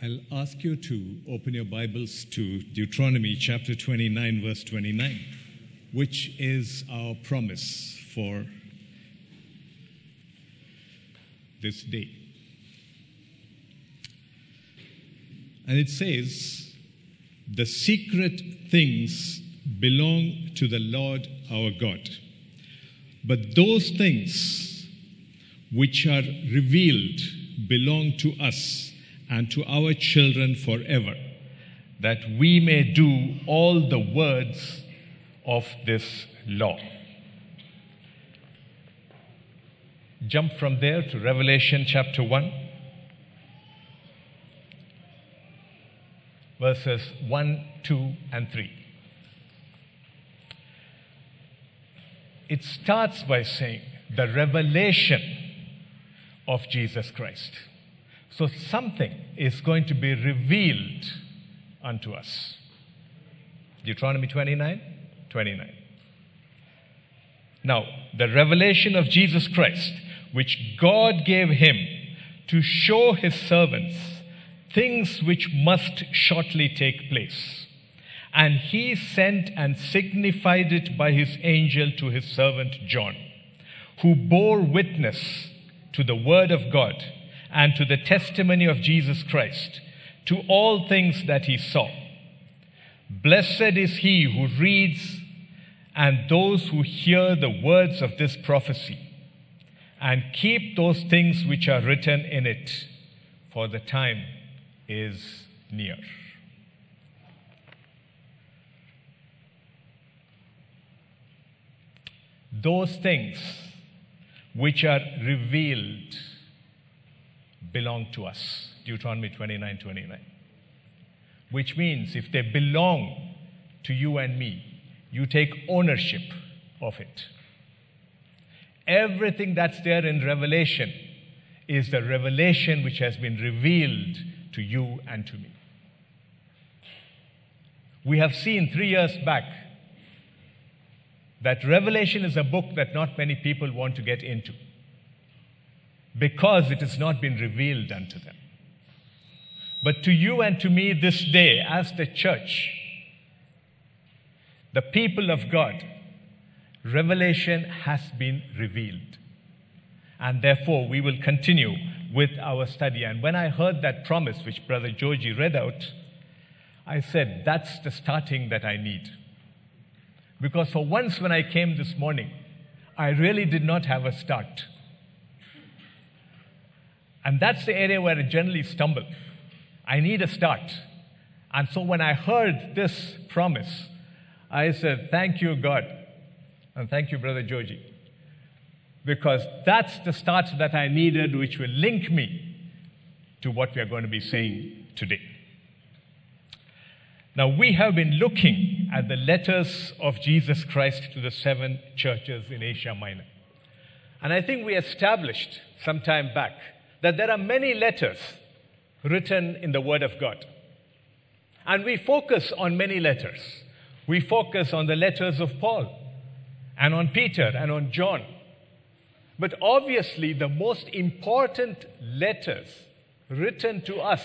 I'll ask you to open your Bibles to Deuteronomy chapter 29, verse 29, which is our promise for this day. And it says, The secret things belong to the Lord our God, but those things which are revealed belong to us and to our children forever, that we may do all the words of this law. Jump from there to Revelation chapter 1, verses 1, 2, and 3. It starts by saying the revelation of Jesus Christ. So something is going to be revealed unto us. Deuteronomy 29 29. Now, the revelation of Jesus Christ, which God gave him to show his servants things which must shortly take place. And he sent and signified it by his angel to his servant John, who bore witness to the word of God and to the testimony of Jesus Christ, to all things that he saw. Blessed is he who reads and those who hear the words of this prophecy and keep those things which are written in it, for the time is near. Those things which are revealed belong to us. Deuteronomy 29 29. Which means if they belong to you and me, you take ownership of it. Everything that's there in Revelation is the revelation which has been revealed to you and to me. We have seen three years back that Revelation is a book that not many people want to get into because it has not been revealed unto them. But to you and to me this day, as the church, the people of God, revelation has been revealed. And therefore, we will continue with our study. And when I heard that promise, which Brother Georgie read out, I said, That's the starting that I need. Because for once, when I came this morning, I really did not have a start. And that's the area where I generally stumble. I need a start. And so when I heard this promise, I said, Thank you, God. And thank you, Brother Georgie. Because that's the start that I needed, which will link me to what we are going to be saying today. Now, we have been looking at the letters of Jesus Christ to the seven churches in Asia Minor. And I think we established some time back that there are many letters written in the Word of God. And we focus on many letters. We focus on the letters of Paul and on Peter and on John. But obviously, the most important letters written to us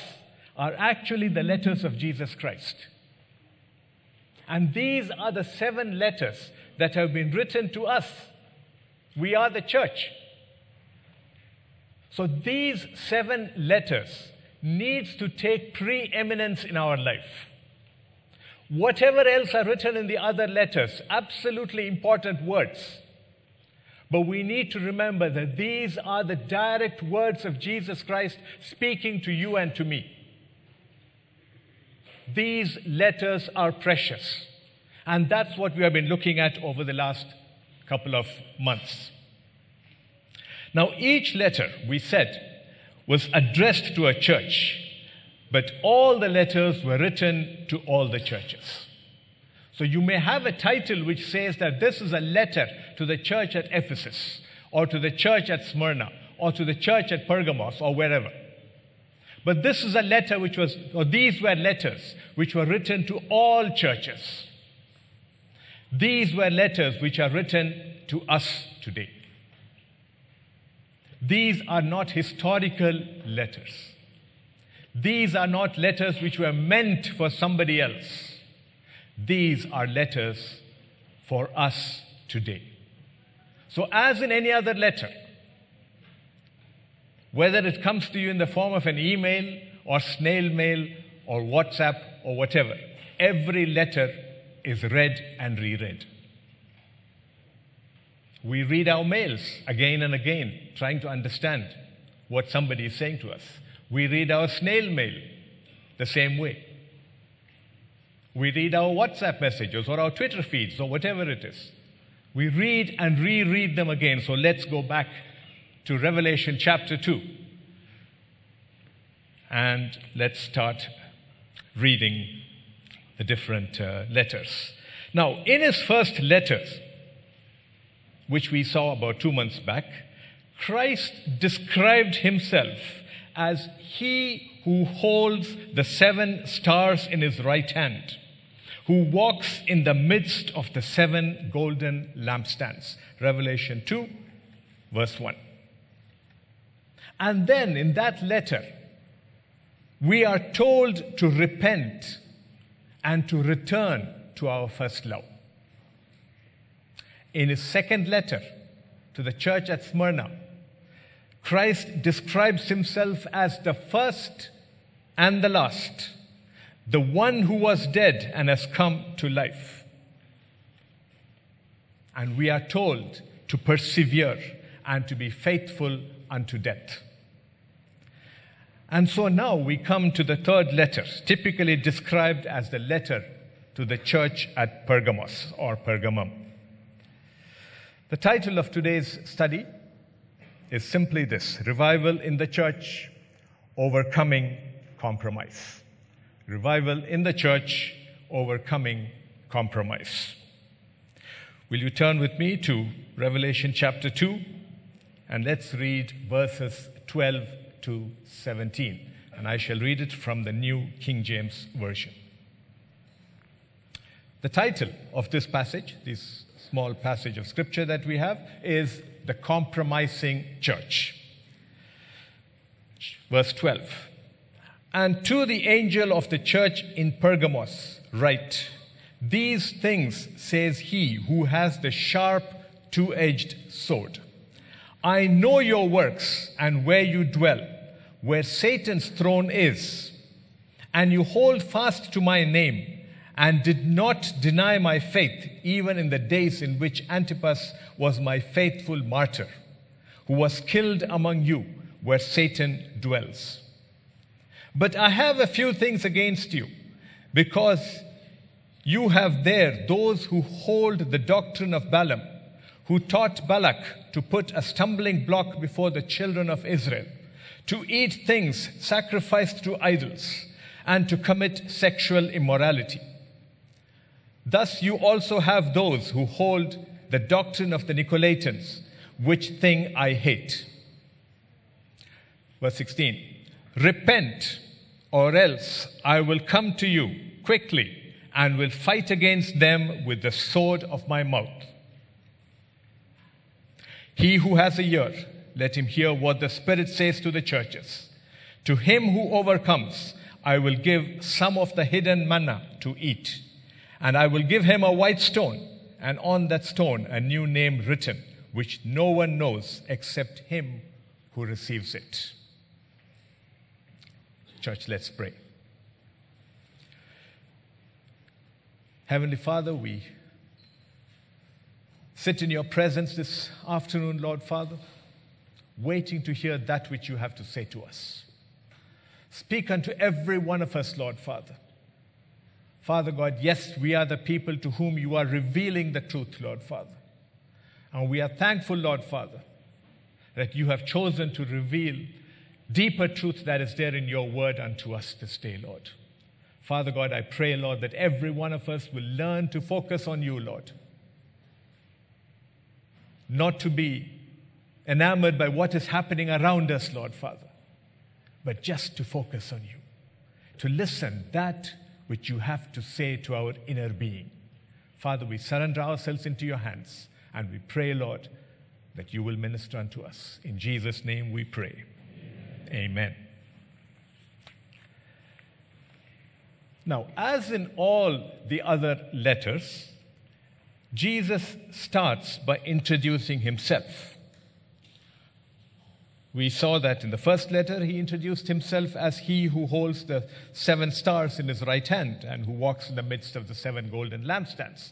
are actually the letters of Jesus Christ. And these are the seven letters that have been written to us. We are the church. So these seven letters needs to take preeminence in our life. Whatever else are written in the other letters, absolutely important words. But we need to remember that these are the direct words of Jesus Christ speaking to you and to me. These letters are precious. And that's what we have been looking at over the last couple of months. Now, each letter, we said, was addressed to a church, but all the letters were written to all the churches. So you may have a title which says that this is a letter to the church at Ephesus, or to the church at Smyrna, or to the church at Pergamos, or wherever. But this is a letter which was, or these were letters which were written to all churches. These were letters which are written to us today. These are not historical letters. These are not letters which were meant for somebody else. These are letters for us today. So, as in any other letter, whether it comes to you in the form of an email or snail mail or WhatsApp or whatever, every letter is read and reread. We read our mails again and again, trying to understand what somebody is saying to us. We read our snail mail the same way. We read our WhatsApp messages or our Twitter feeds or whatever it is. We read and reread them again. So let's go back to Revelation chapter 2. And let's start reading the different uh, letters. Now, in his first letters, which we saw about two months back, Christ described himself as he who holds the seven stars in his right hand who walks in the midst of the seven golden lampstands. Revelation 2, verse 1. And then in that letter, we are told to repent and to return to our first love. In his second letter to the church at Smyrna, Christ describes himself as the first and the last the one who was dead and has come to life. And we are told to persevere and to be faithful unto death. And so now we come to the third letter, typically described as the letter to the church at Pergamos or Pergamum. The title of today's study is simply this Revival in the Church, Overcoming Compromise. Revival in the church, overcoming compromise. Will you turn with me to Revelation chapter 2 and let's read verses 12 to 17. And I shall read it from the New King James Version. The title of this passage, this small passage of scripture that we have, is The Compromising Church. Verse 12. And to the angel of the church in Pergamos, write, These things says he who has the sharp, two edged sword. I know your works and where you dwell, where Satan's throne is, and you hold fast to my name and did not deny my faith, even in the days in which Antipas was my faithful martyr, who was killed among you, where Satan dwells. But I have a few things against you, because you have there those who hold the doctrine of Balaam, who taught Balak to put a stumbling block before the children of Israel, to eat things sacrificed to idols, and to commit sexual immorality. Thus, you also have those who hold the doctrine of the Nicolaitans, which thing I hate. Verse 16 Repent or else I will come to you quickly and will fight against them with the sword of my mouth. He who has a ear, let him hear what the Spirit says to the churches. To him who overcomes, I will give some of the hidden manna to eat, and I will give him a white stone, and on that stone a new name written, which no one knows except him who receives it. Church, let's pray. Heavenly Father, we sit in your presence this afternoon, Lord Father, waiting to hear that which you have to say to us. Speak unto every one of us, Lord Father. Father God, yes, we are the people to whom you are revealing the truth, Lord Father. And we are thankful, Lord Father, that you have chosen to reveal deeper truth that is there in your word unto us this day, Lord. Father God, I pray, Lord, that every one of us will learn to focus on you, Lord. Not to be enamored by what is happening around us, Lord Father, but just to focus on you, to listen that which you have to say to our inner being. Father, we surrender ourselves into your hands and we pray, Lord, that you will minister unto us. In Jesus' name we pray. Amen. Now, as in all the other letters, Jesus starts by introducing himself. We saw that in the first letter, he introduced himself as he who holds the seven stars in his right hand and who walks in the midst of the seven golden lampstands.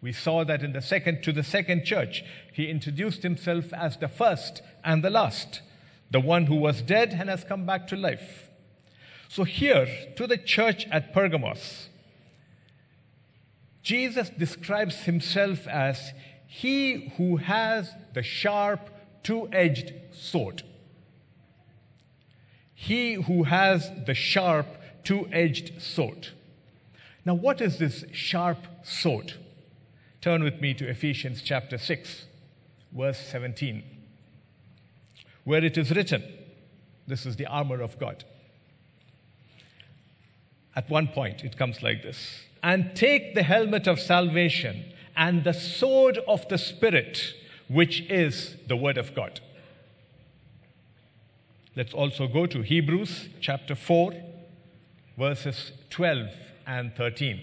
We saw that in the second, to the second church, he introduced himself as the first and the last, the one who was dead and has come back to life. So, here, to the church at Pergamos, Jesus describes himself as he who has the sharp, two edged sword. He who has the sharp, two edged sword. Now, what is this sharp sword? Turn with me to Ephesians chapter 6, verse 17, where it is written, This is the armor of God. At one point, it comes like this And take the helmet of salvation and the sword of the Spirit, which is the word of God. Let's also go to Hebrews chapter 4, verses 12 and 13.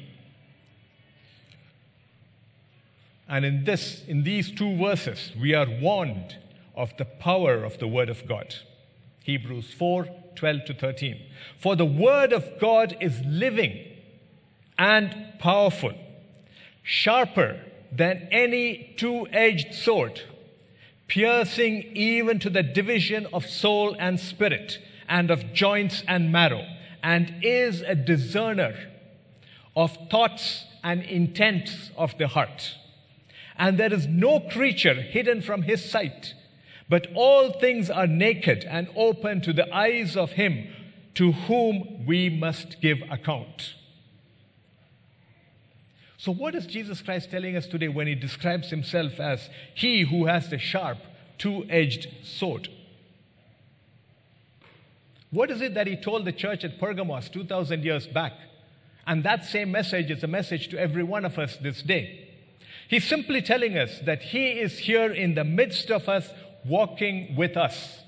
And in this, in these two verses, we are warned of the power of the word of God. Hebrews 4, 12 to 13. For the word of God is living and powerful, sharper than any two edged sword, piercing even to the division of soul and spirit, and of joints and marrow, and is a discerner of thoughts and intents of the heart. And there is no creature hidden from his sight but all things are naked and open to the eyes of him to whom we must give account. So, what is Jesus Christ telling us today when he describes himself as he who has the sharp, two edged sword? What is it that he told the church at Pergamos 2,000 years back? And that same message is a message to every one of us this day. He's simply telling us that he is here in the midst of us walking with us.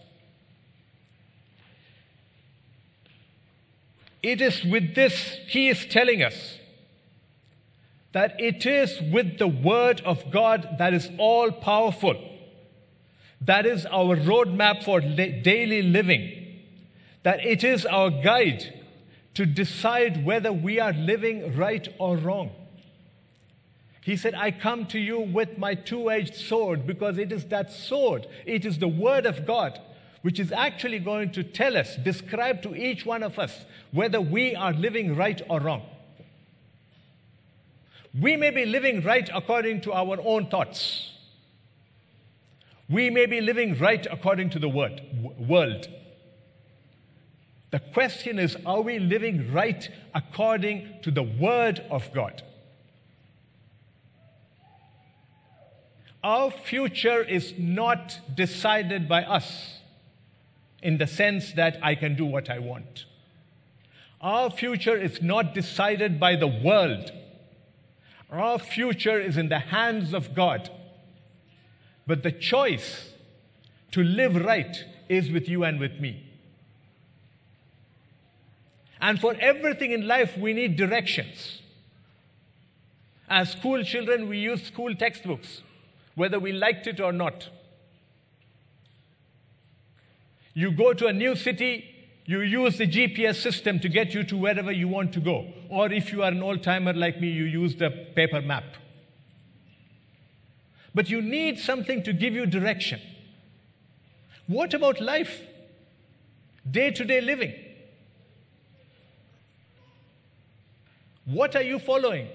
It is with this, he is telling us that it is with the Word of God that is all powerful. That is our roadmap for daily living. That it is our guide to decide whether we are living right or wrong. He said, I come to you with my two edged sword because it is that sword, it is the word of God, which is actually going to tell us, describe to each one of us whether we are living right or wrong. We may be living right according to our own thoughts. We may be living right according to the word, world. The question is, are we living right according to the word of God? Our future is not decided by us in the sense that I can do what I want. Our future is not decided by the world. Our future is in the hands of God. But the choice to live right is with you and with me. And for everything in life, we need directions. As school children, we use school textbooks whether we liked it or not. You go to a new city, you use the GPS system to get you to wherever you want to go. Or if you are an old timer like me, you use the paper map. But you need something to give you direction. What about life? Day to day living. What are you following?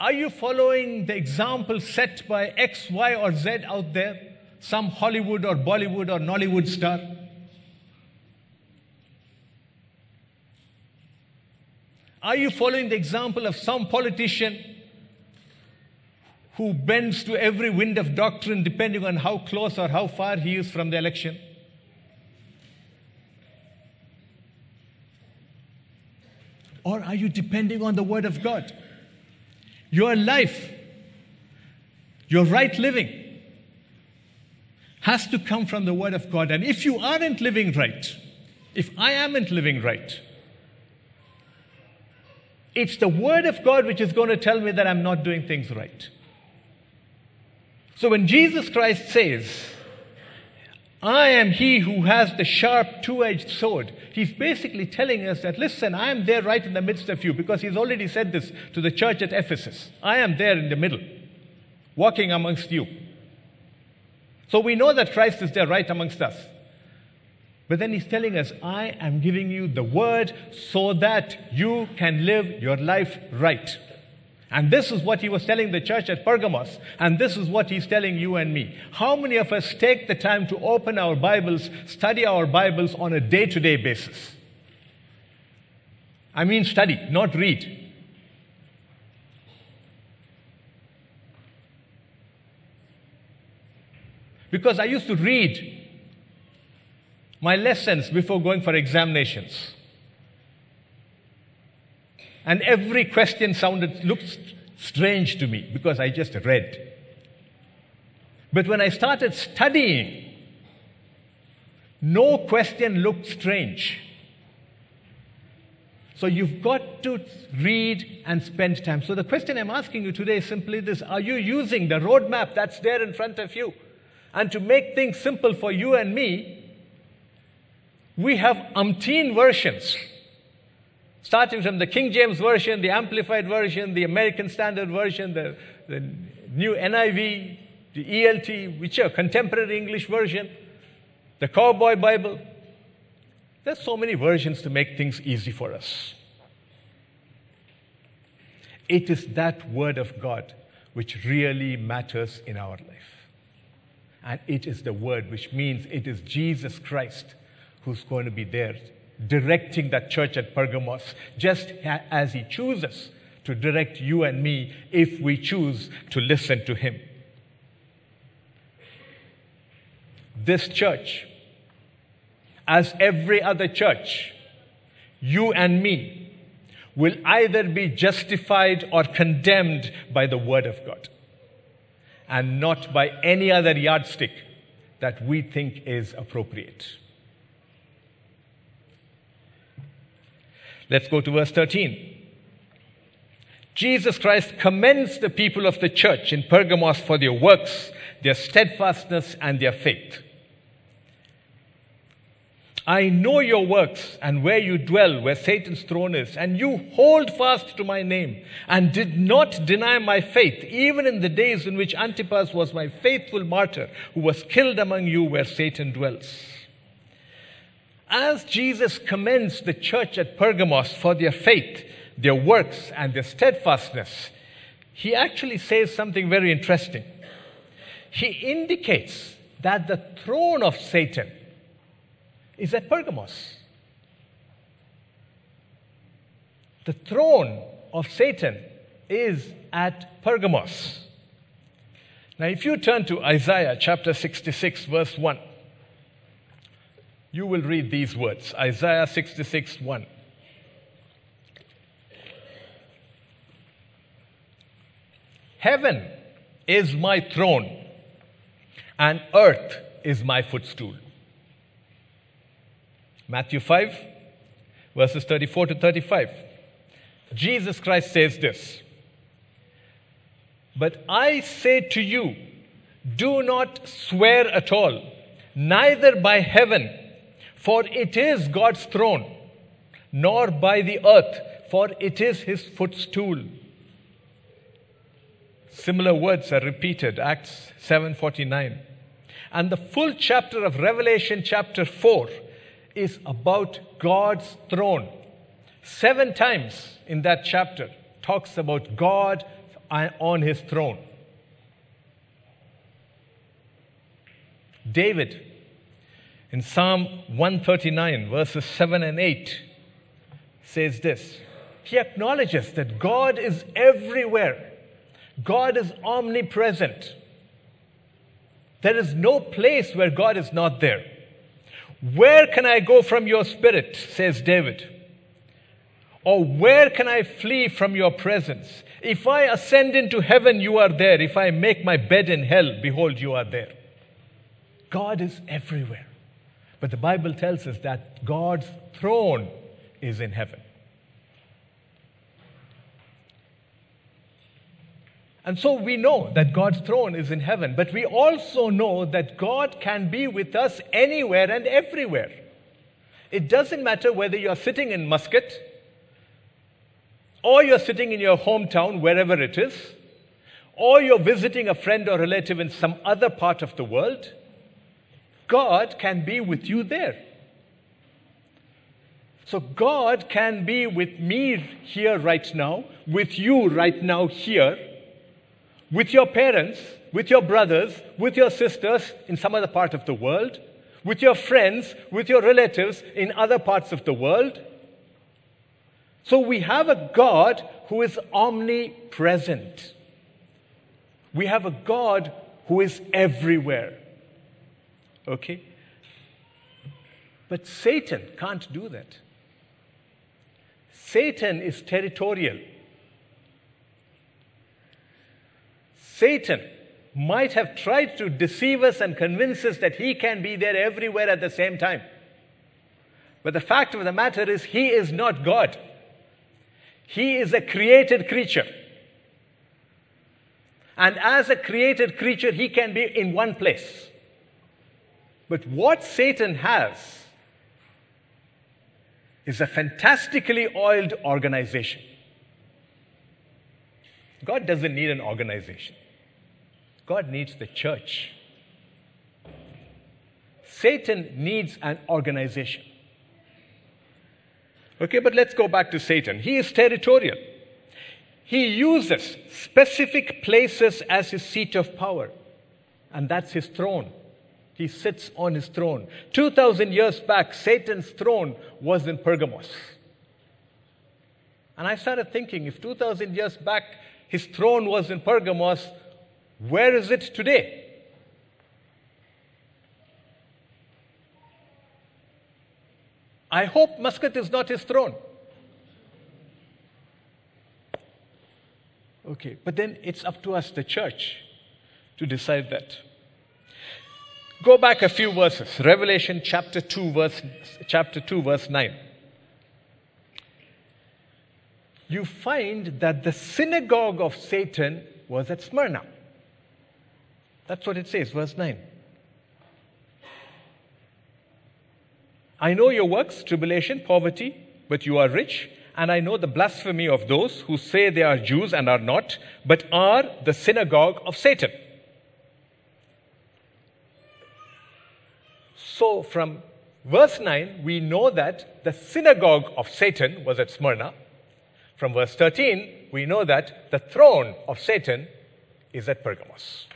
Are you following the example set by X, Y, or Z out there? Some Hollywood or Bollywood or Nollywood star? Are you following the example of some politician who bends to every wind of doctrine depending on how close or how far he is from the election? Or are you depending on the Word of God? Your life, your right living, has to come from the Word of God. And if you aren't living right, if I aren't living right, It's the Word of God which is going to tell me that I'm not doing things right. So when Jesus Christ says, I am he who has the sharp two edged sword, he's basically telling us that, listen, I am there right in the midst of you because he's already said this to the church at Ephesus. I am there in the middle, walking amongst you. So we know that Christ is there right amongst us. But then he's telling us, I am giving you the word so that you can live your life right. And this is what he was telling the church at Pergamos, and this is what he's telling you and me. How many of us take the time to open our Bibles, study our Bibles on a day to day basis? I mean, study, not read. Because I used to read my lessons before going for examinations. And every question sounded, looked strange to me because I just read. But when I started studying, no question looked strange. So you've got to read and spend time. So the question I'm asking you today is simply this Are you using the roadmap that's there in front of you? And to make things simple for you and me, we have umpteen versions, starting from the King James Version, the Amplified Version, the American Standard Version, the, the new NIV, the ELT, which are contemporary English version, the Cowboy Bible. There's so many versions to make things easy for us. It is that Word of God which really matters in our life. And it is the Word, which means it is Jesus Christ who's going to be there directing that church at Pergamos, just as he chooses to direct you and me if we choose to listen to him. This church, as every other church, you and me, will either be justified or condemned by the Word of God and not by any other yardstick that we think is appropriate. Let's go to verse 13. Jesus Christ commends the people of the church in Pergamos for their works, their steadfastness, and their faith. I know your works and where you dwell, where Satan's throne is, and you hold fast to my name and did not deny my faith, even in the days in which Antipas was my faithful martyr, who was killed among you where Satan dwells as Jesus commends the church at Pergamos for their faith, their works, and their steadfastness, he actually says something very interesting. He indicates that the throne of Satan is at Pergamos. The throne of Satan is at Pergamos. Now, if you turn to Isaiah chapter 66, verse 1, you will read these words Isaiah 66 1. Heaven is my throne, and earth is my footstool. Matthew 5, verses 34 to 35. Jesus Christ says this But I say to you, do not swear at all, neither by heaven for it is God's throne, nor by the earth, for it is his footstool. Similar words are repeated, Acts 7:49. And the full chapter of Revelation chapter 4 is about God's throne. Seven times in that chapter talks about God on his throne. David in Psalm 139, verses 7 and 8, says this He acknowledges that God is everywhere, God is omnipresent. There is no place where God is not there. Where can I go from your spirit, says David? Or where can I flee from your presence? If I ascend into heaven, you are there. If I make my bed in hell, behold, you are there. God is everywhere. But the Bible tells us that God's throne is in heaven. And so we know that God's throne is in heaven, but we also know that God can be with us anywhere and everywhere. It doesn't matter whether you're sitting in Muscat or you're sitting in your hometown, wherever it is, or you're visiting a friend or relative in some other part of the world, God can be with you there. So God can be with me here right now, with you right now here, with your parents, with your brothers, with your sisters in some other part of the world, with your friends, with your relatives in other parts of the world. So we have a God who is omnipresent. We have a God who is everywhere. Okay? But Satan can't do that. Satan is territorial. Satan might have tried to deceive us and convince us that he can be there everywhere at the same time. But the fact of the matter is, he is not God. He is a created creature. And as a created creature, he can be in one place. But what Satan has is a fantastically oiled organization. God doesn't need an organization. God needs the church. Satan needs an organization. Okay, but let's go back to Satan. He is territorial. He uses specific places as his seat of power, and that's his throne. He sits on his throne. 2,000 years back, Satan's throne was in Pergamos. And I started thinking if 2,000 years back his throne was in Pergamos, where is it today? I hope Muscat is not his throne. Okay, but then it's up to us, the church, to decide that. Go back a few verses. Revelation chapter 2, verse, chapter 2, verse 9. You find that the synagogue of Satan was at Smyrna. That's what it says, verse 9. I know your works, tribulation, poverty, but you are rich, and I know the blasphemy of those who say they are Jews and are not, but are the synagogue of Satan. So, from verse 9, we know that the synagogue of Satan was at Smyrna. From verse 13, we know that the throne of Satan is at Pergamos.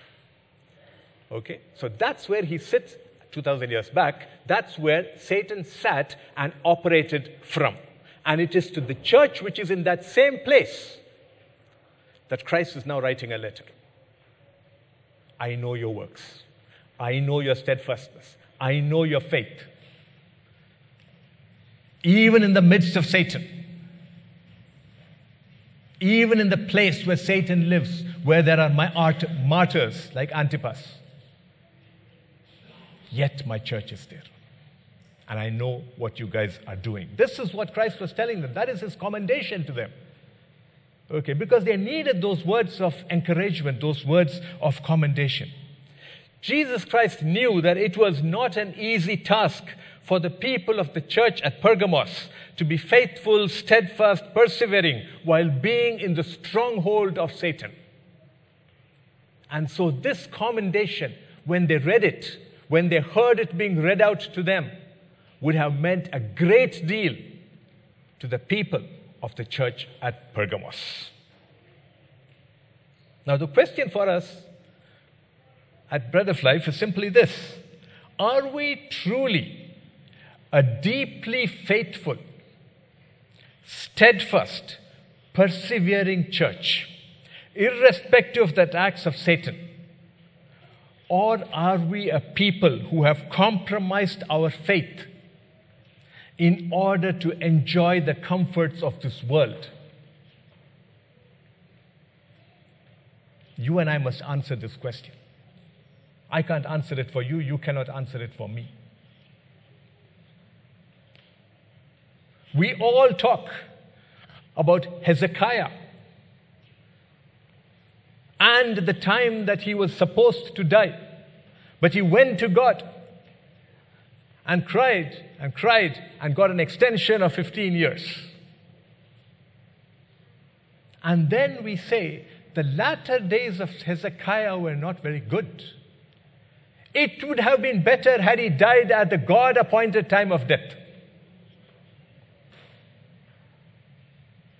Okay? So that's where he sits 2000 years back. That's where Satan sat and operated from. And it is to the church which is in that same place that Christ is now writing a letter. I know your works. I know your steadfastness. I know your faith. Even in the midst of Satan, even in the place where Satan lives, where there are my art, martyrs like Antipas, yet my church is there. And I know what you guys are doing. This is what Christ was telling them. That is his commendation to them. Okay, because they needed those words of encouragement, those words of commendation. Jesus Christ knew that it was not an easy task for the people of the church at Pergamos to be faithful, steadfast, persevering while being in the stronghold of Satan. And so, this commendation, when they read it, when they heard it being read out to them, would have meant a great deal to the people of the church at Pergamos. Now, the question for us at Bread of Life is simply this Are we truly a deeply faithful, steadfast, persevering church, irrespective of the attacks of Satan? Or are we a people who have compromised our faith in order to enjoy the comforts of this world? You and I must answer this question. I can't answer it for you, you cannot answer it for me. We all talk about Hezekiah and the time that he was supposed to die. But he went to God and cried and cried and got an extension of 15 years. And then we say the latter days of Hezekiah were not very good. It would have been better had he died at the God appointed time of death.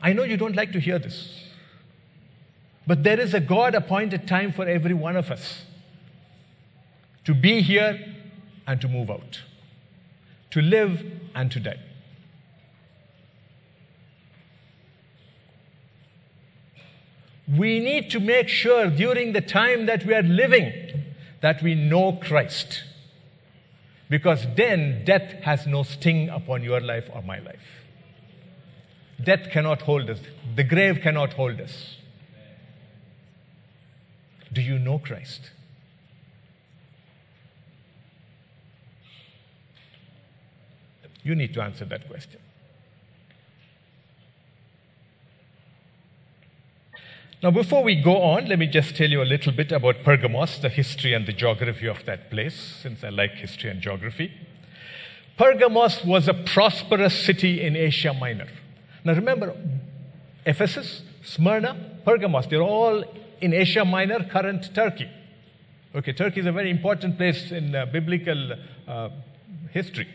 I know you don't like to hear this, but there is a God appointed time for every one of us to be here and to move out, to live and to die. We need to make sure during the time that we are living that we know Christ. Because then death has no sting upon your life or my life. Death cannot hold us, the grave cannot hold us. Do you know Christ? You need to answer that question. Now, before we go on, let me just tell you a little bit about Pergamos, the history and the geography of that place, since I like history and geography. Pergamos was a prosperous city in Asia Minor. Now, remember, Ephesus, Smyrna, Pergamos, they're all in Asia Minor, current Turkey. Okay, Turkey is a very important place in uh, biblical uh, history.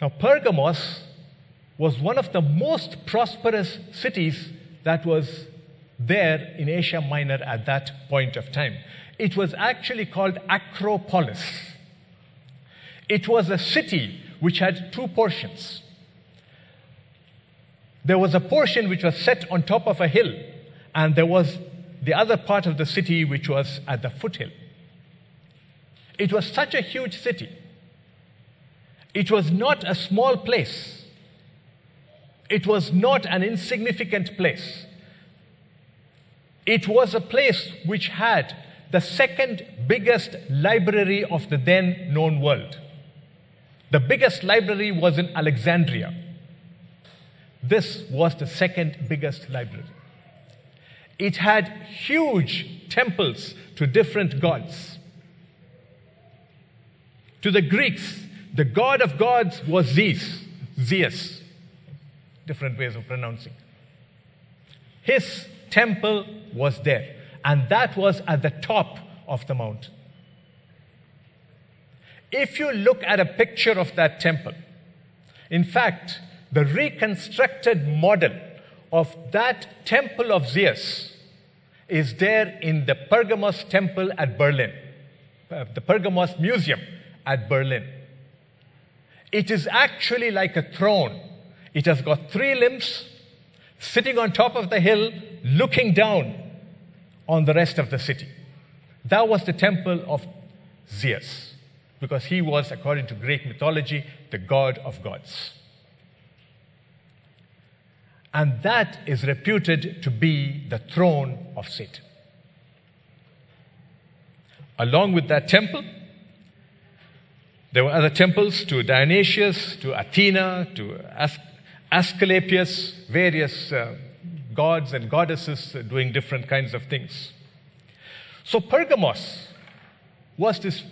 Now, Pergamos was one of the most prosperous cities that was there in Asia Minor at that point of time. It was actually called Acropolis. It was a city which had two portions. There was a portion which was set on top of a hill, and there was the other part of the city which was at the foothill. It was such a huge city. It was not a small place. It was not an insignificant place. It was a place which had the second biggest library of the then known world. The biggest library was in Alexandria. This was the second biggest library. It had huge temples to different gods. To the Greeks, the god of gods was Zeus, Zeus. Different ways of pronouncing. His temple was there, and that was at the top of the mountain. If you look at a picture of that temple, in fact, the reconstructed model of that temple of Zeus is there in the Pergamos temple at Berlin, uh, the Pergamos Museum at Berlin. It is actually like a throne. It has got three limbs sitting on top of the hill, looking down on the rest of the city. That was the temple of Zeus, because he was, according to Greek mythology, the god of gods. And that is reputed to be the throne of Satan. Along with that temple, there were other temples to Dionysius, to Athena, to As- Asclepius, various uh, gods and goddesses doing different kinds of things. So, Pergamos was this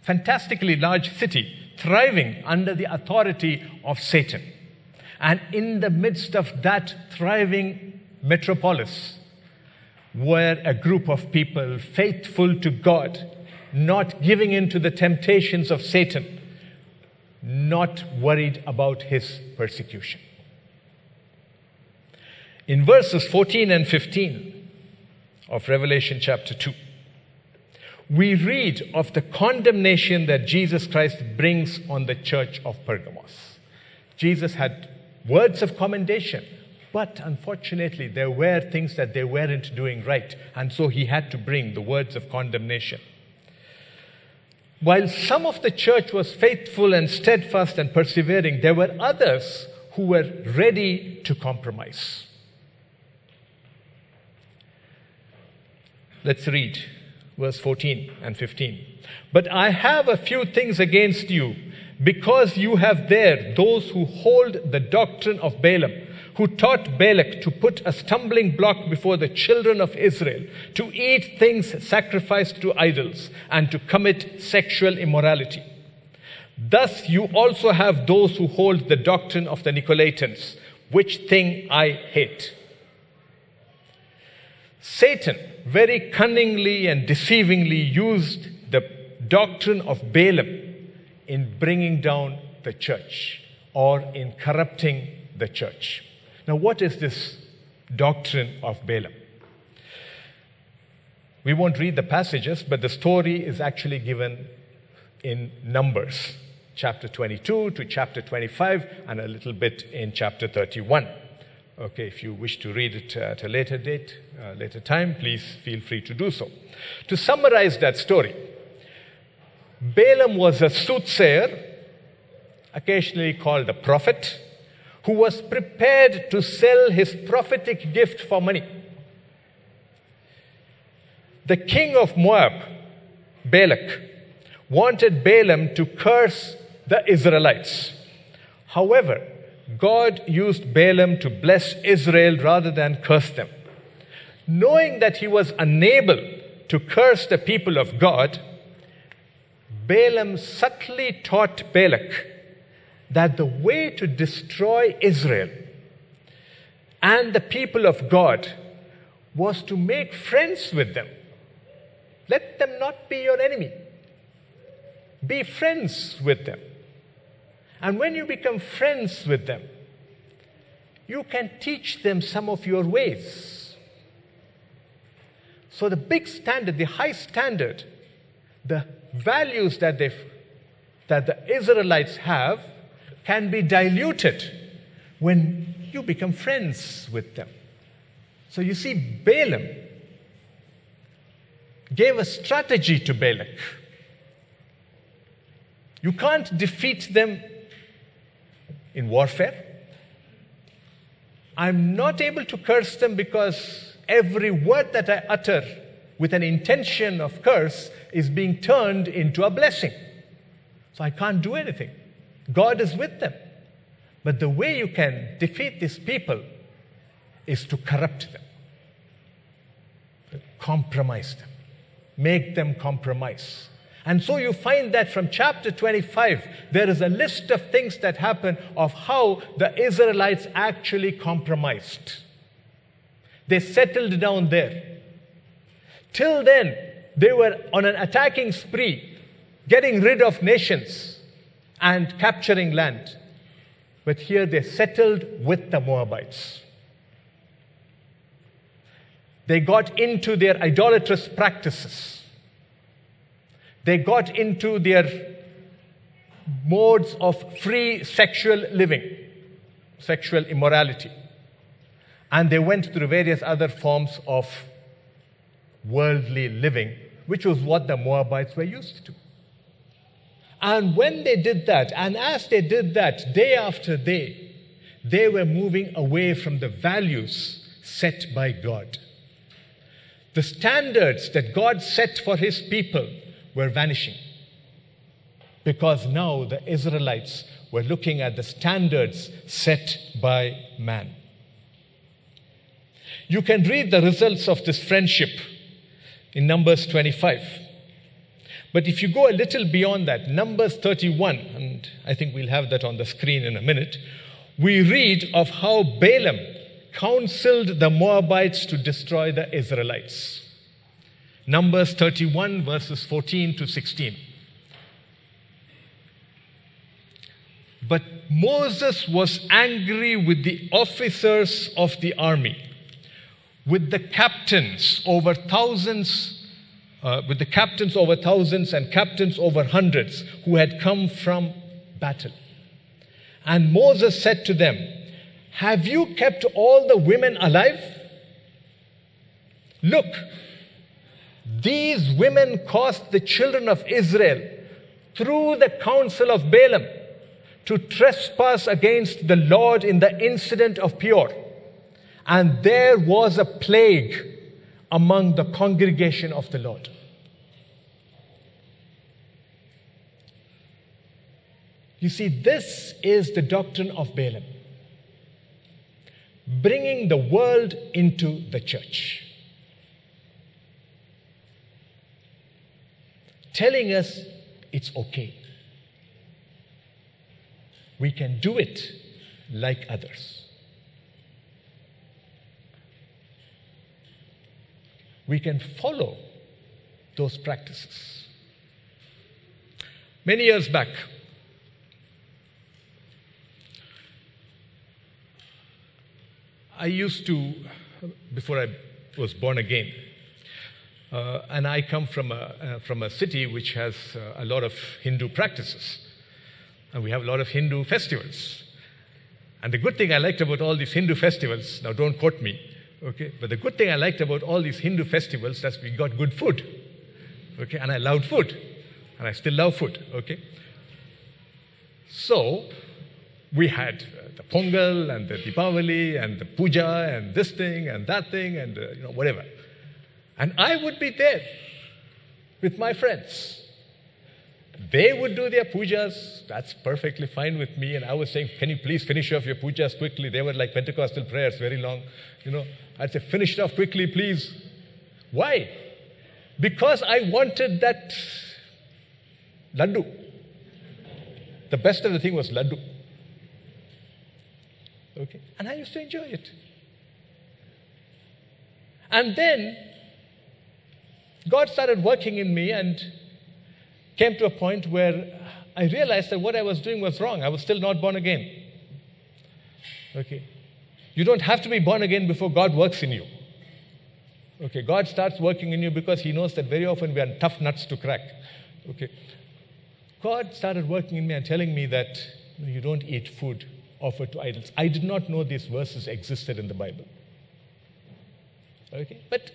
fantastically large city thriving under the authority of Satan. And in the midst of that thriving metropolis were a group of people faithful to God, not giving in to the temptations of Satan, not worried about his persecution. In verses 14 and 15 of Revelation chapter 2, we read of the condemnation that Jesus Christ brings on the church of Pergamos. Jesus had words of commendation, but unfortunately, there were things that they weren't doing right, and so he had to bring the words of condemnation. While some of the church was faithful and steadfast and persevering, there were others who were ready to compromise. Let's read verse 14 and 15. But I have a few things against you, because you have there those who hold the doctrine of Balaam, who taught Balak to put a stumbling block before the children of Israel, to eat things sacrificed to idols, and to commit sexual immorality. Thus, you also have those who hold the doctrine of the Nicolaitans, which thing I hate. Satan very cunningly and deceivingly used the doctrine of Balaam in bringing down the church or in corrupting the church. Now, what is this doctrine of Balaam? We won't read the passages, but the story is actually given in Numbers, chapter 22 to chapter 25, and a little bit in chapter 31. Okay, if you wish to read it at a later date, uh, later time, please feel free to do so. To summarize that story, Balaam was a soothsayer, occasionally called a prophet, who was prepared to sell his prophetic gift for money. The king of Moab, Balak, wanted Balaam to curse the Israelites. However, God used Balaam to bless Israel rather than curse them. Knowing that he was unable to curse the people of God, Balaam subtly taught Balak that the way to destroy Israel and the people of God was to make friends with them. Let them not be your enemy. Be friends with them. And when you become friends with them, you can teach them some of your ways. So, the big standard, the high standard, the values that, they that the Israelites have can be diluted when you become friends with them. So you see, Balaam gave a strategy to Balak. You can't defeat them in warfare. I'm not able to curse them because every word that I utter with an intention of curse is being turned into a blessing. So I can't do anything. God is with them. But the way you can defeat these people is to corrupt them, compromise them, make them compromise. And so you find that from chapter 25, there is a list of things that happen of how the Israelites actually compromised. They settled down there. Till then, they were on an attacking spree, getting rid of nations and capturing land. But here they settled with the Moabites. They got into their idolatrous practices. They got into their modes of free sexual living, sexual immorality. And they went through various other forms of worldly living, which was what the Moabites were used to. And when they did that, and as they did that day after day, they were moving away from the values set by God. The standards that God set for his people were vanishing because now the Israelites were looking at the standards set by man. You can read the results of this friendship in Numbers 25. But if you go a little beyond that, Numbers 31, and I think we'll have that on the screen in a minute, we read of how Balaam counseled the Moabites to destroy the Israelites. Numbers 31, verses 14 to 16. But Moses was angry with the officers of the army, with the captains over thousands uh, with the captains over thousands and captains over hundreds who had come from battle. And Moses said to them, Have you kept all the women alive? Look, these women caused the children of Israel through the counsel of Balaam to trespass against the Lord in the incident of Peor. And there was a plague among the congregation of the Lord. You see, this is the doctrine of Balaam. bringing the world into the church. Telling us it's okay. We can do it like others. We can follow those practices. Many years back, I used to, before I was born again, uh, and I come from a, uh, from a city which has uh, a lot of Hindu practices. And we have a lot of Hindu festivals. And the good thing I liked about all these Hindu festivals, now don't quote me, okay, but the good thing I liked about all these Hindu festivals that we got good food. Okay, and I loved food. And I still love food, okay? So, we had uh, the Pongal and the Deepavali and the puja and this thing and that thing and uh, you know whatever. And I would be there with my friends. They would do their pujas. That's perfectly fine with me. And I was saying, Can you please finish off your pujas quickly? They were like Pentecostal prayers, very long. You know, I'd say, Finish it off quickly, please. Why? Because I wanted that laddu. The best of the thing was laddu. Okay? And I used to enjoy it. And then God started working in me and came to a point where I realized that what I was doing was wrong. I was still not born again. Okay. You don't have to be born again before God works in you. Okay. God starts working in you because He knows that very often we are tough nuts to crack. Okay. God started working in me and telling me that you don't eat food offered to idols. I did not know these verses existed in the Bible. Okay. But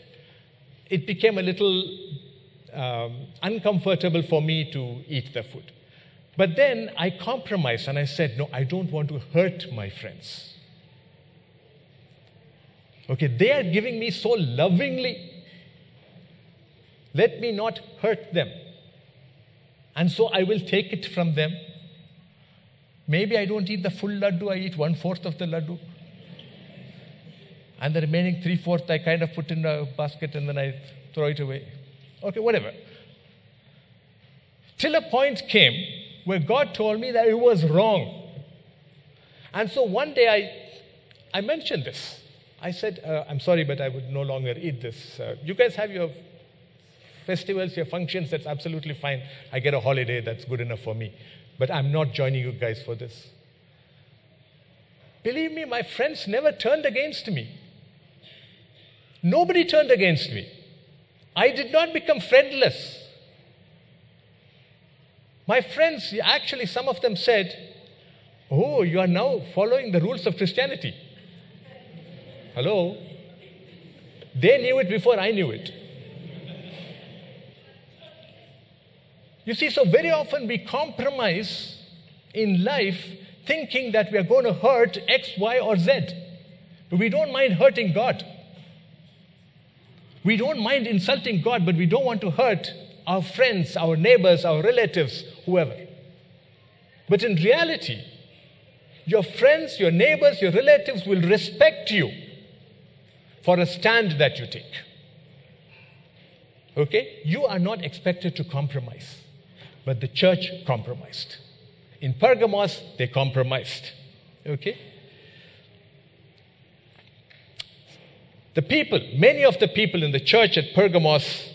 it became a little um, uncomfortable for me to eat the food. But then I compromised and I said, No, I don't want to hurt my friends. Okay, they are giving me so lovingly. Let me not hurt them. And so I will take it from them. Maybe I don't eat the full laddu, I eat one fourth of the laddu. And the remaining three fourths I kind of put in a basket and then I throw it away. Okay, whatever. Till a point came where God told me that it was wrong. And so one day I, I mentioned this. I said, uh, I'm sorry, but I would no longer eat this. Uh, you guys have your festivals, your functions, that's absolutely fine. I get a holiday, that's good enough for me. But I'm not joining you guys for this. Believe me, my friends never turned against me. Nobody turned against me. I did not become friendless. My friends, actually, some of them said, Oh, you are now following the rules of Christianity. Hello? They knew it before I knew it. You see, so very often we compromise in life thinking that we are going to hurt X, Y, or Z. But we don't mind hurting God. We don't mind insulting God, but we don't want to hurt our friends, our neighbors, our relatives, whoever. But in reality, your friends, your neighbors, your relatives will respect you for a stand that you take. Okay? You are not expected to compromise, but the church compromised. In Pergamos, they compromised. Okay? The people, many of the people in the church at Pergamos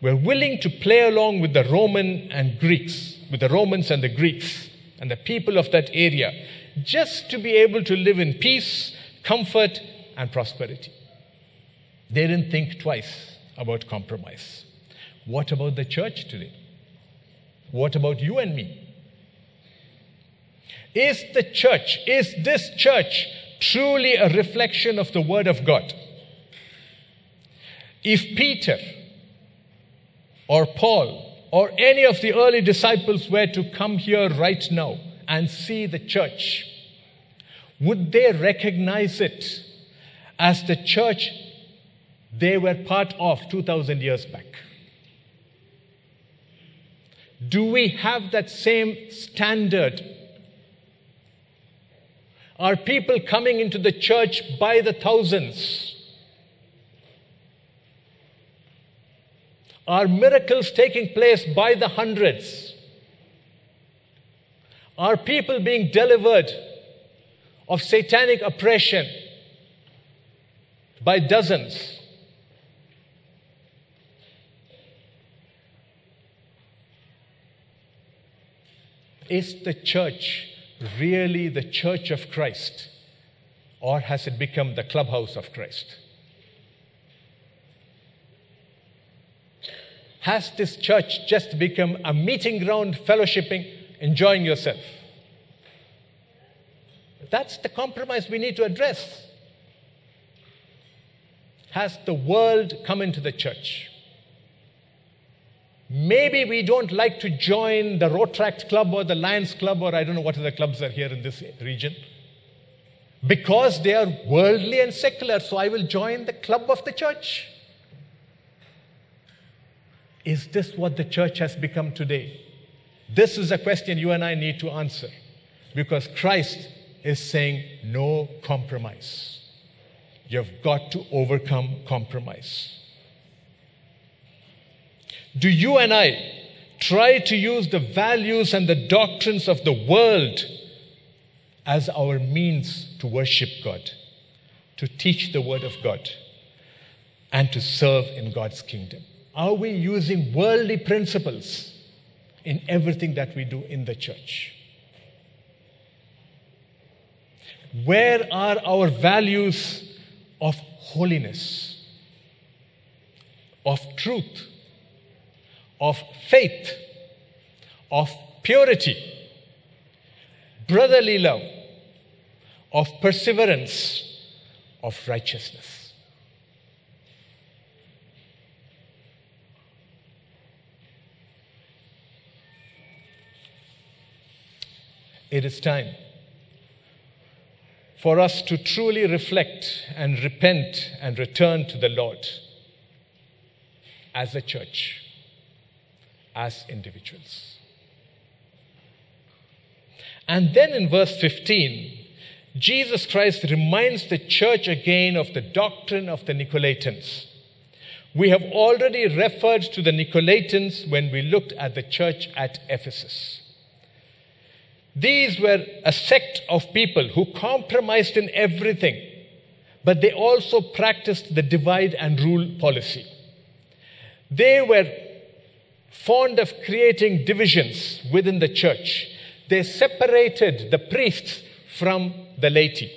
were willing to play along with the Roman and Greeks, with the Romans and the Greeks and the people of that area, just to be able to live in peace, comfort, and prosperity. They didn't think twice about compromise. What about the church today? What about you and me? Is the church, is this church truly a reflection of the Word of God. If Peter or Paul or any of the early disciples were to come here right now and see the church, would they recognize it as the church they were part of 2,000 years back? Do we have that same standard Are people coming into the church by the thousands? Are miracles taking place by the hundreds? Are people being delivered of satanic oppression by dozens? Is the church really the church of Christ? Or has it become the clubhouse of Christ? Has this church just become a meeting ground, fellowshipping, enjoying yourself? That's the compromise we need to address. Has the world come into the church? Maybe we don't like to join the Rotaract Club or the Lions Club, or I don't know what other clubs are here in this region, because they are worldly and secular, so I will join the club of the church. Is this what the church has become today? This is a question you and I need to answer because Christ is saying no compromise. You've got to overcome compromise. Do you and I try to use the values and the doctrines of the world as our means to worship God, to teach the Word of God, and to serve in God's kingdom? Are we using worldly principles in everything that we do in the church? Where are our values of holiness, of truth? Of faith, of purity, brotherly love, of perseverance, of righteousness. It is time for us to truly reflect and repent and return to the Lord as a church as individuals. And then in verse 15, Jesus Christ reminds the church again of the doctrine of the Nicolaitans. We have already referred to the Nicolaitans when we looked at the church at Ephesus. These were a sect of people who compromised in everything, but they also practiced the divide and rule policy. They were fond of creating divisions within the church. They separated the priests from the laity.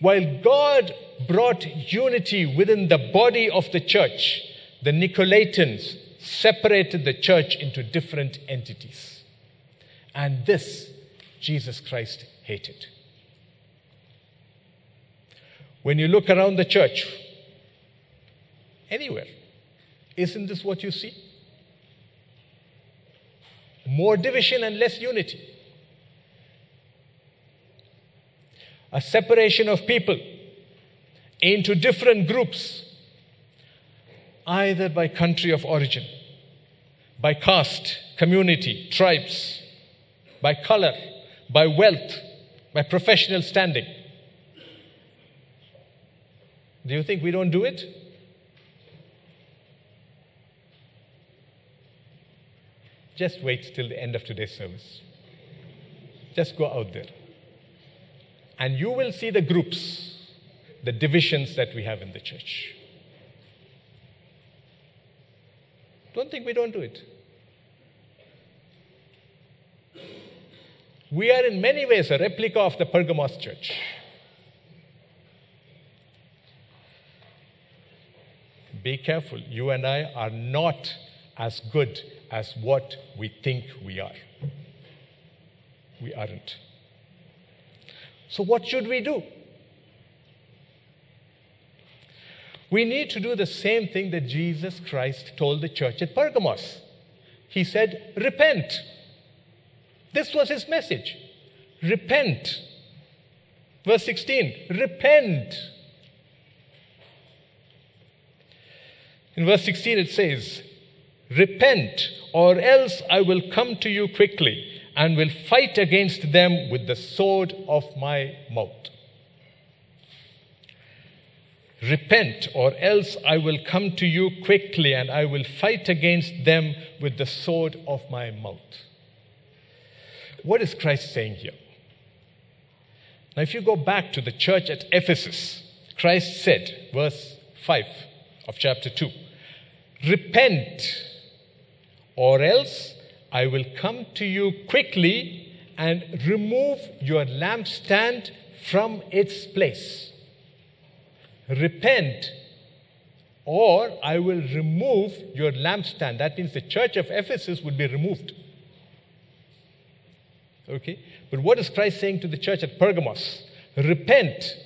While God brought unity within the body of the church, the Nicolaitans separated the church into different entities. And this Jesus Christ hated. When you look around the church, anywhere, isn't this what you see? More division and less unity. A separation of people into different groups, either by country of origin, by caste, community, tribes, by color, by wealth, by professional standing. Do you think we don't do it? Just wait till the end of today's service. Just go out there. And you will see the groups, the divisions that we have in the church. Don't think we don't do it. We are in many ways a replica of the Pergamos church. Be careful. You and I are not as good as what we think we are. We aren't. So, what should we do? We need to do the same thing that Jesus Christ told the church at Pergamos. He said, Repent. This was his message. Repent. Verse 16, repent. In verse 16, it says, Repent, or else I will come to you quickly, and will fight against them with the sword of my mouth. Repent, or else I will come to you quickly and I will fight against them with the sword of my mouth. What is Christ saying here? Now, if you go back to the church at Ephesus, Christ said, verse 5 of chapter 2, Repent, or else I will come to you quickly and remove your lampstand from its place. Repent, or I will remove your lampstand. That means the church of Ephesus would be removed. Okay? But what is Christ saying to the church at Pergamos? Repent,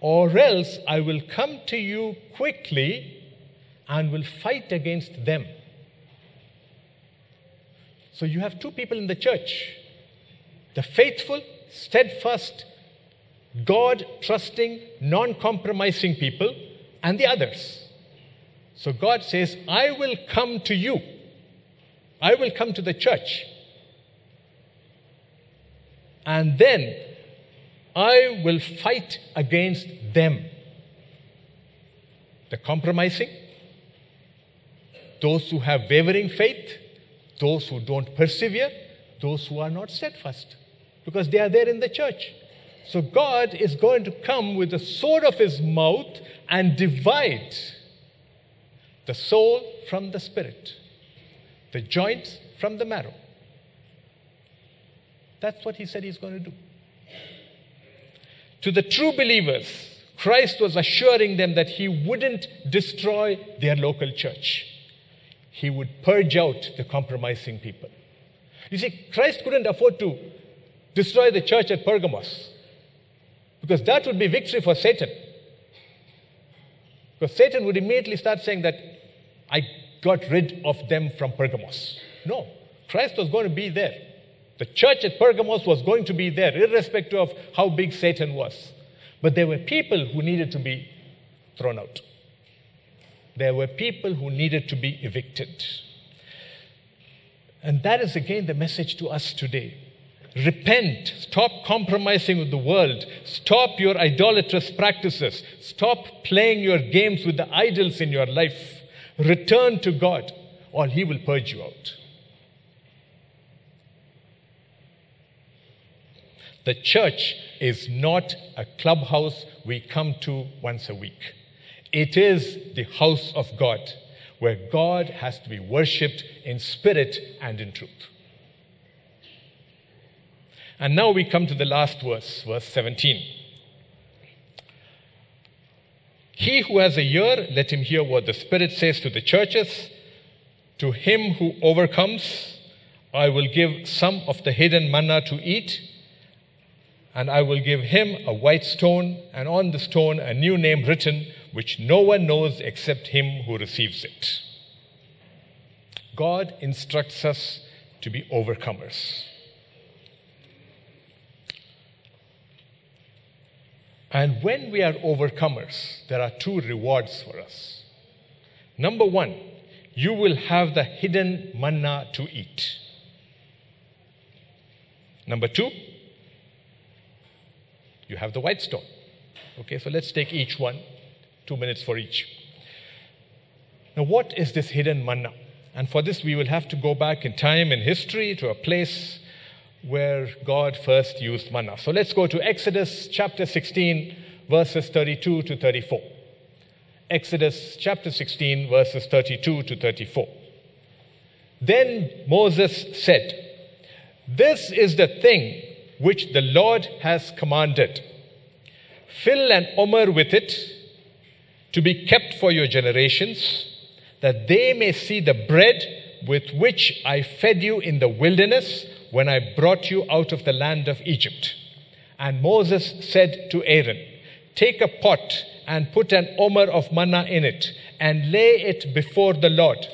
or else I will come to you quickly and will fight against them. So you have two people in the church the faithful, steadfast, God trusting, non compromising people, and the others. So God says, I will come to you. I will come to the church. And then I will fight against them. The compromising, those who have wavering faith, those who don't persevere, those who are not steadfast, because they are there in the church. So God is going to come with the sword of his mouth and divide the soul from the spirit, the joints from the marrow. That's what he said he's going to do. To the true believers, Christ was assuring them that he wouldn't destroy their local church. He would purge out the compromising people. You see, Christ couldn't afford to destroy the church at Pergamos because that would be victory for Satan. Because Satan would immediately start saying that I got rid of them from Pergamos. No, Christ was going to be there. The church at Pergamos was going to be there, irrespective of how big Satan was. But there were people who needed to be thrown out. There were people who needed to be evicted. And that is again the message to us today. Repent. Stop compromising with the world. Stop your idolatrous practices. Stop playing your games with the idols in your life. Return to God, or He will purge you out. The church is not a clubhouse we come to once a week. It is the house of God, where God has to be worshipped in spirit and in truth. And now we come to the last verse, verse 17. He who has a ear, let him hear what the Spirit says to the churches. To him who overcomes, I will give some of the hidden manna to eat, and I will give him a white stone, and on the stone a new name written, which no one knows except him who receives it. God instructs us to be overcomers. And when we are overcomers, there are two rewards for us. Number one, you will have the hidden manna to eat. Number two, you have the white stone. Okay, so let's take each one, two minutes for each. Now, what is this hidden manna? And for this, we will have to go back in time in history to a place where God first used manna. So let's go to Exodus chapter 16, verses 32 to 34. Exodus chapter 16, verses 32 to 34. Then Moses said, This is the thing which the Lord has commanded. Fill an omer with it to be kept for your generations, that they may see the bread with which I fed you in the wilderness when I brought you out of the land of Egypt. And Moses said to Aaron, Take a pot and put an omer of manna in it, and lay it before the Lord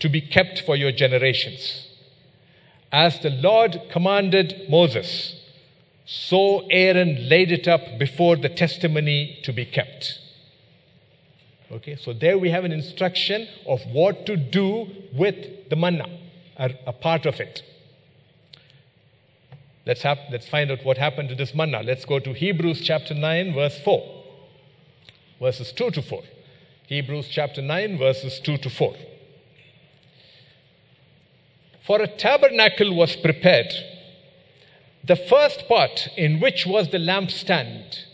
to be kept for your generations. As the Lord commanded Moses, so Aaron laid it up before the testimony to be kept. Okay, so there we have an instruction of what to do with the manna, a, part of it. let's, hap- let's find out what happened to this manna. Let's go to Hebrews chapter 9, verse 4, verses 2 to 4. Hebrews chapter 9, verses 2 to 4. For a tabernacle was prepared, the first part in which was the lampstand,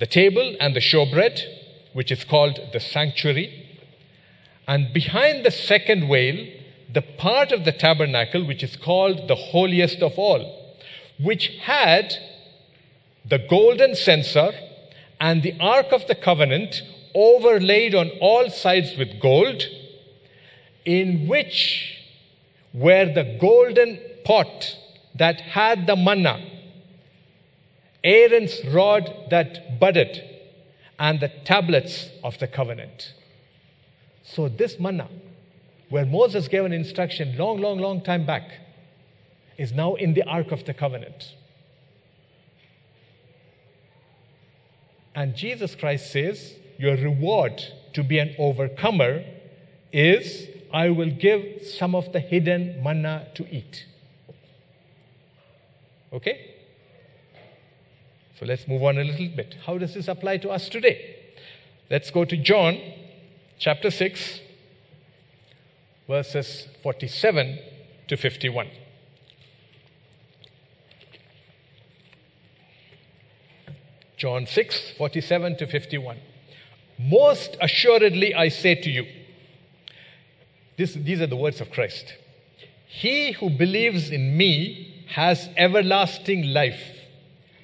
the table and the showbread, which is called the sanctuary, and behind the second veil, the part of the tabernacle which is called the holiest of all, which had the golden censer and the ark of the covenant overlaid on all sides with gold, in which were the golden pot that had the manna, Aaron's rod that budded, and the tablets of the covenant. So, this manna, where Moses gave an instruction long, long, long time back, is now in the Ark of the Covenant. And Jesus Christ says, Your reward to be an overcomer is I will give some of the hidden manna to eat. Okay? So let's move on a little bit. How does this apply to us today? Let's go to John chapter 6, verses 47 to 51. John 6, 47 to 51. Most assuredly, I say to you, this, these are the words of Christ. He who believes in me has everlasting life.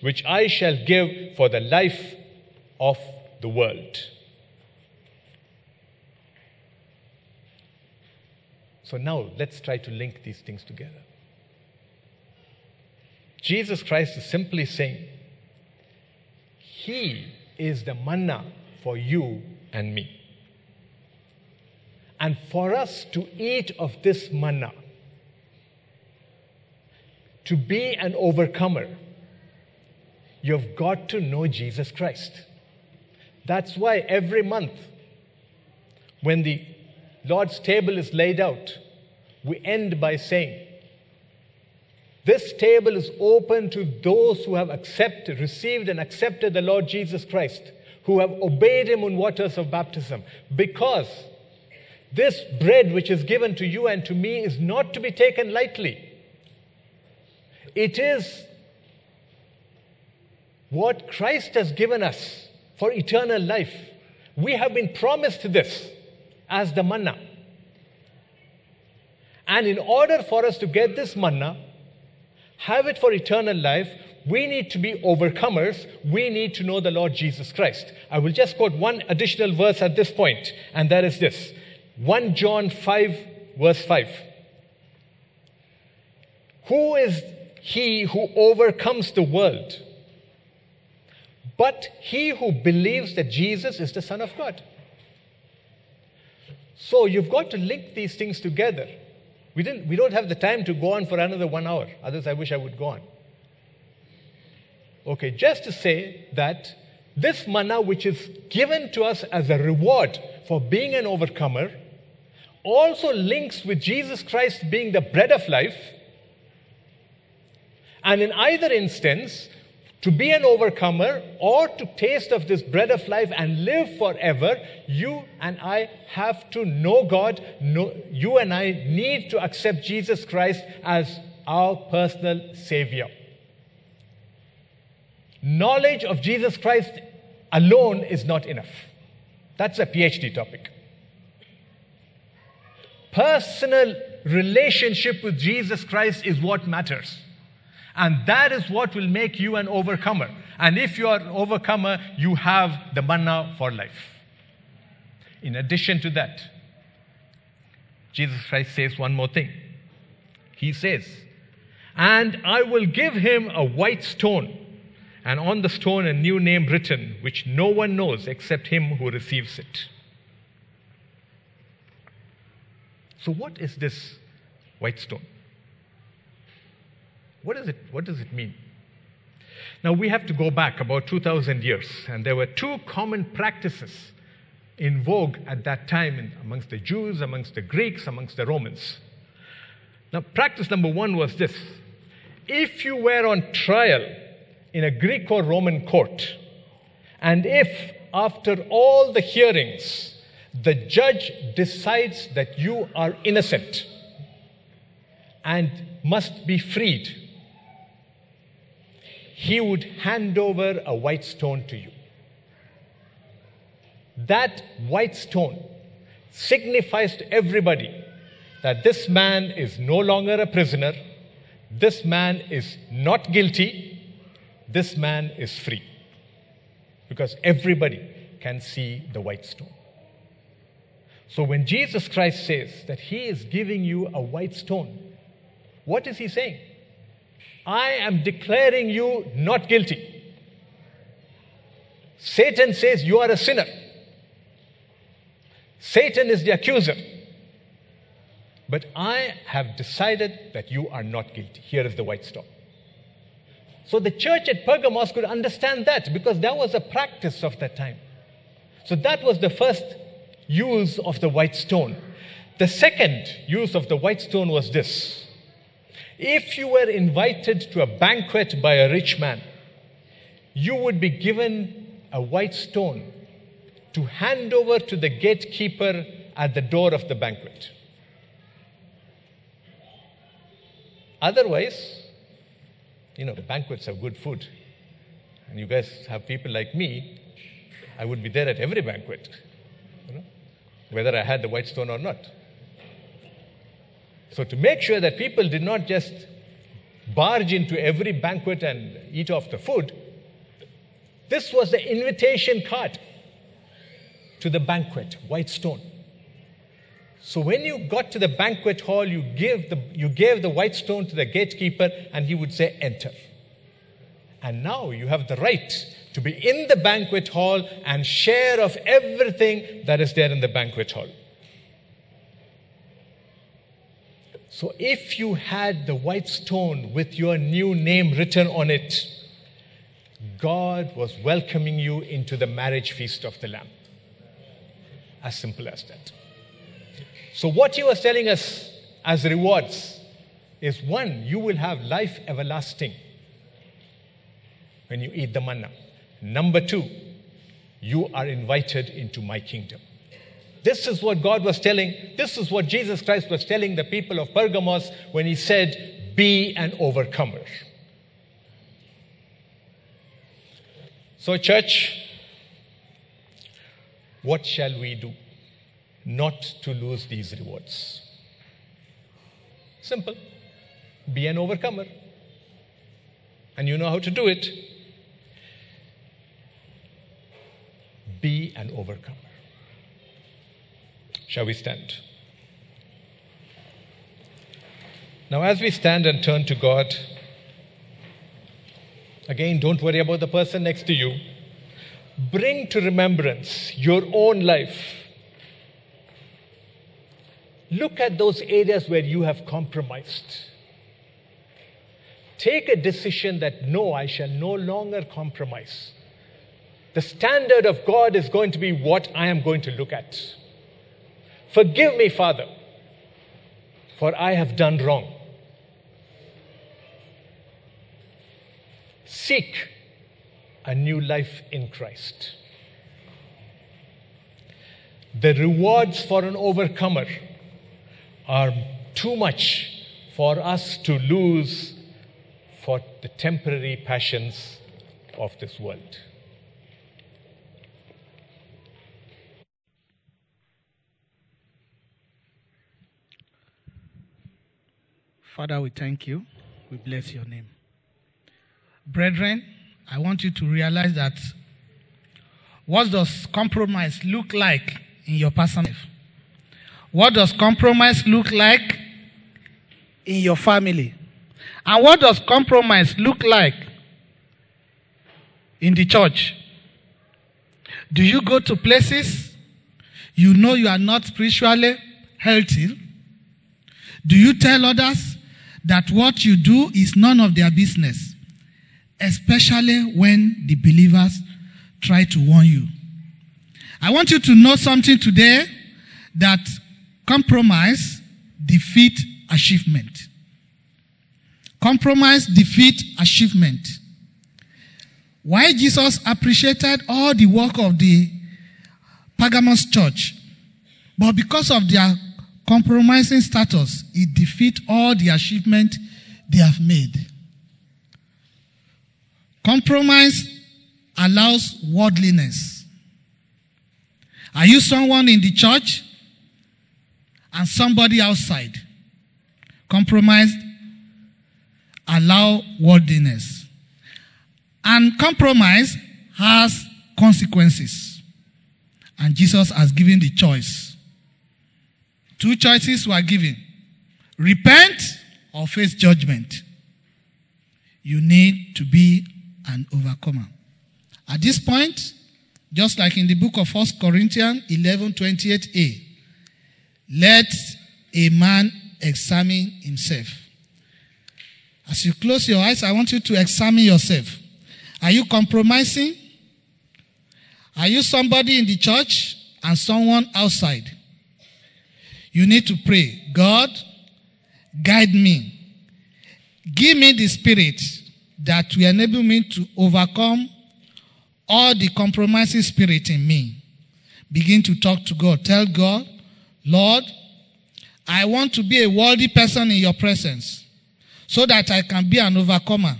which I shall give for the life of the world. So now let's try to link these things together. Jesus Christ is simply saying, He is the manna for you and me. And for us to eat of this manna, to be an overcomer, you've got to know Jesus Christ. That's why every month, when the Lord's table is laid out, we end by saying, This table is open to those who have accepted, received, and accepted the Lord Jesus Christ, who have obeyed Him in waters of baptism, because this bread which is given to you and to me is not to be taken lightly. It is what Christ has given us for eternal life. We have been promised this as the manna. And in order for us to get this manna, have it for eternal life, we need to be overcomers. We need to know the Lord Jesus Christ. I will just quote one additional verse at this point, and that is this 1 John 5, verse 5. Who is he who overcomes the world? But he who believes that Jesus is the Son of God. So you've got to link these things together. We, didn't, we don't have the time to go on for another one hour. Others, I wish I would go on. Okay, just to say that this manna, which is given to us as a reward for being an overcomer, also links with Jesus Christ being the bread of life. And in either instance, to be an overcomer or to taste of this bread of life and live forever, you and I have to know God. Know, you and I need to accept Jesus Christ as our personal Savior. Knowledge of Jesus Christ alone is not enough. That's a PhD topic. Personal relationship with Jesus Christ is what matters. And that is what will make you an overcomer. And if you are an overcomer, you have the manna for life. In addition to that, Jesus Christ says one more thing. He says, And I will give him a white stone, and on the stone a new name written, which no one knows except him who receives it. So, what is this white stone? What, is it, what does it mean? Now, we have to go back about 2,000 years, and there were two common practices in vogue at that time in, amongst the Jews, amongst the Greeks, amongst the Romans. Now, practice number one was this if you were on trial in a Greek or Roman court, and if after all the hearings the judge decides that you are innocent and must be freed, he would hand over a white stone to you. That white stone signifies to everybody that this man is no longer a prisoner, this man is not guilty, this man is free. Because everybody can see the white stone. So when Jesus Christ says that he is giving you a white stone, what is he saying? I am declaring you not guilty. Satan says you are a sinner. Satan is the accuser. But I have decided that you are not guilty. Here is the white stone. So the church at Pergamos could understand that because that was a practice of that time. So that was the first use of the white stone. The second use of the white stone was this if you were invited to a banquet by a rich man, you would be given a white stone to hand over to the gatekeeper at the door of the banquet. Otherwise, you know, banquets have good food. And you guys have people like me, I would be there at every banquet, you know, whether I had the white stone or not. So, to make sure that people did not just barge into every banquet and eat off the food, this was the invitation card to the banquet, white stone. So when you got to the banquet hall, you gave the, you gave the white stone to the gatekeeper, and he would say, Enter. And now you have the right to be in the banquet hall and share of everything that is there in the banquet hall. So if you had the white stone with your new name written on it, God was welcoming you into the marriage feast of the Lamb. As simple as that. So, what he was telling us as rewards is one, you will have life everlasting when you eat the manna. Number two, you are invited into my kingdom. This is what God was telling, this is what Jesus Christ was telling the people of Pergamos when he said, Be an overcomer. So, church, what shall we do not to lose these rewards? Simple. Be an overcomer. And you know how to do it. Be an overcomer. Shall we stand? Now, as we stand and turn to God, again, don't worry about the person next to you. Bring to remembrance your own life. Look at those areas where you have compromised. Take a decision that no, I shall no longer compromise. The standard of God is going to be what I am going to look at. Forgive me, Father, for I have done wrong. Seek a new life in Christ. The rewards for an overcomer are too much for us to lose for the temporary passions of this world. Father, we thank you. We bless your name. Brethren, I want you to realize that what does compromise look like in your personal life? What does compromise look like in your family? And what does compromise look like in the church? Do you go to places you know you are not spiritually healthy? Do you tell others that what you do is none of their business, especially when the believers try to warn you? I want you to know something today that compromise defeat achievement. Compromise defeat achievement. Why Jesus appreciated all the work of the Pergamos church, but because of their compromising status, it defeat all the achievement they have made. Compromise allows worldliness. Are you someone in the church and somebody outside? Compromise allow worldliness. And compromise has consequences. And Jesus has given the choice. Two choices were given repent or face judgment. You need to be an overcomer. At this point, just like in the book of 1 Corinthians 11 28a, let a man examine himself. As you close your eyes, I want you to examine yourself. Are you compromising? Are you somebody in the church and someone outside? You need to pray. God, guide me. Give me the spirit that will enable me to overcome all the compromising spirit in me. Begin to talk to God. Tell God, Lord, I want to be a worthy person in your presence so that I can be an overcomer.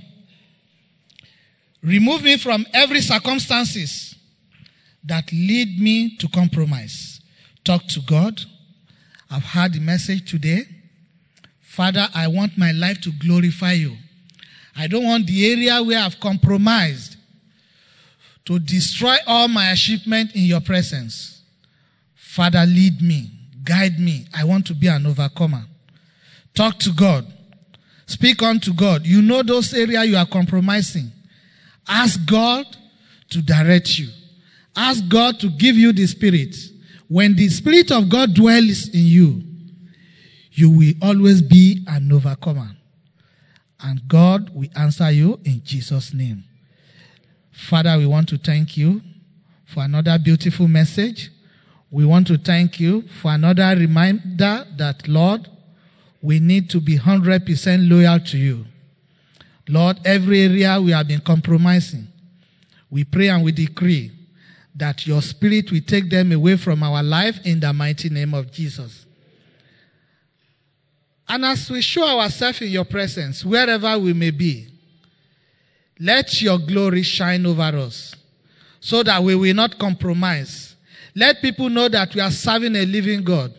Remove me from every circumstances that lead me to compromise. Talk to God. I've heard the message today. Father, I want my life to glorify you. I don't want the area where I've compromised to destroy all my achievement in your presence. Father, lead me, guide me. I want to be an overcomer. Talk to God. Speak unto God. You know those areas you are compromising. Ask God to direct you. Ask God to give you the Spirit. When the Spirit of God dwells in you, you will always be an overcomer. And God will answer you in Jesus' name. Father, we want to thank you for another beautiful message. We want to thank you for another reminder that, Lord, we need to be 100% loyal to you. Lord, every area we have been compromising, we pray and we decree that your spirit will take them away from our life in the mighty name of Jesus. And as we show ourselves in your presence, wherever we may be, let your glory shine over us so that we will not compromise. Let people know that we are serving a living God.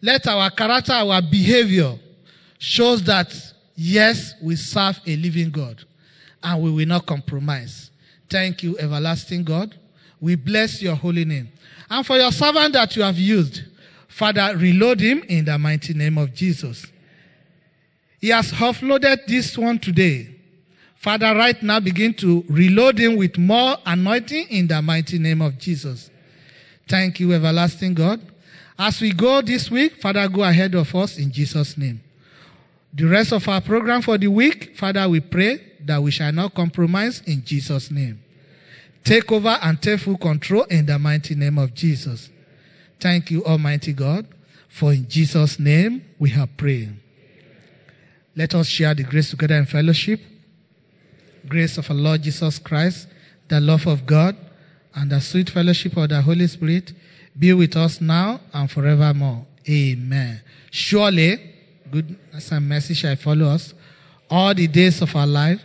Let our character, our behavior shows that yes, we serve a living God and we will not compromise. Thank you, everlasting God. We bless your holy name. And for your servant that you have used, Father, reload him in the mighty name of Jesus. He has offloaded this one today. Father, right now begin to reload him with more anointing in the mighty name of Jesus. Thank you, everlasting God. As we go this week, Father, go ahead of us in Jesus' name. The rest of our program for the week, Father, we pray that we shall not compromise in Jesus' name. Take over and take full control in the mighty name of Jesus. Thank you, Almighty God, for in Jesus' name we have prayed. Let us share the grace together in fellowship. Grace of our Lord Jesus Christ, the love of God, and the sweet fellowship of the Holy Spirit be with us now and forevermore. Amen. Surely, goodness and mercy shall follow us all the days of our life,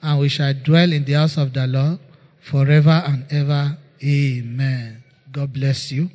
and we shall dwell in the house of the Lord forever and ever. Amen. God bless you.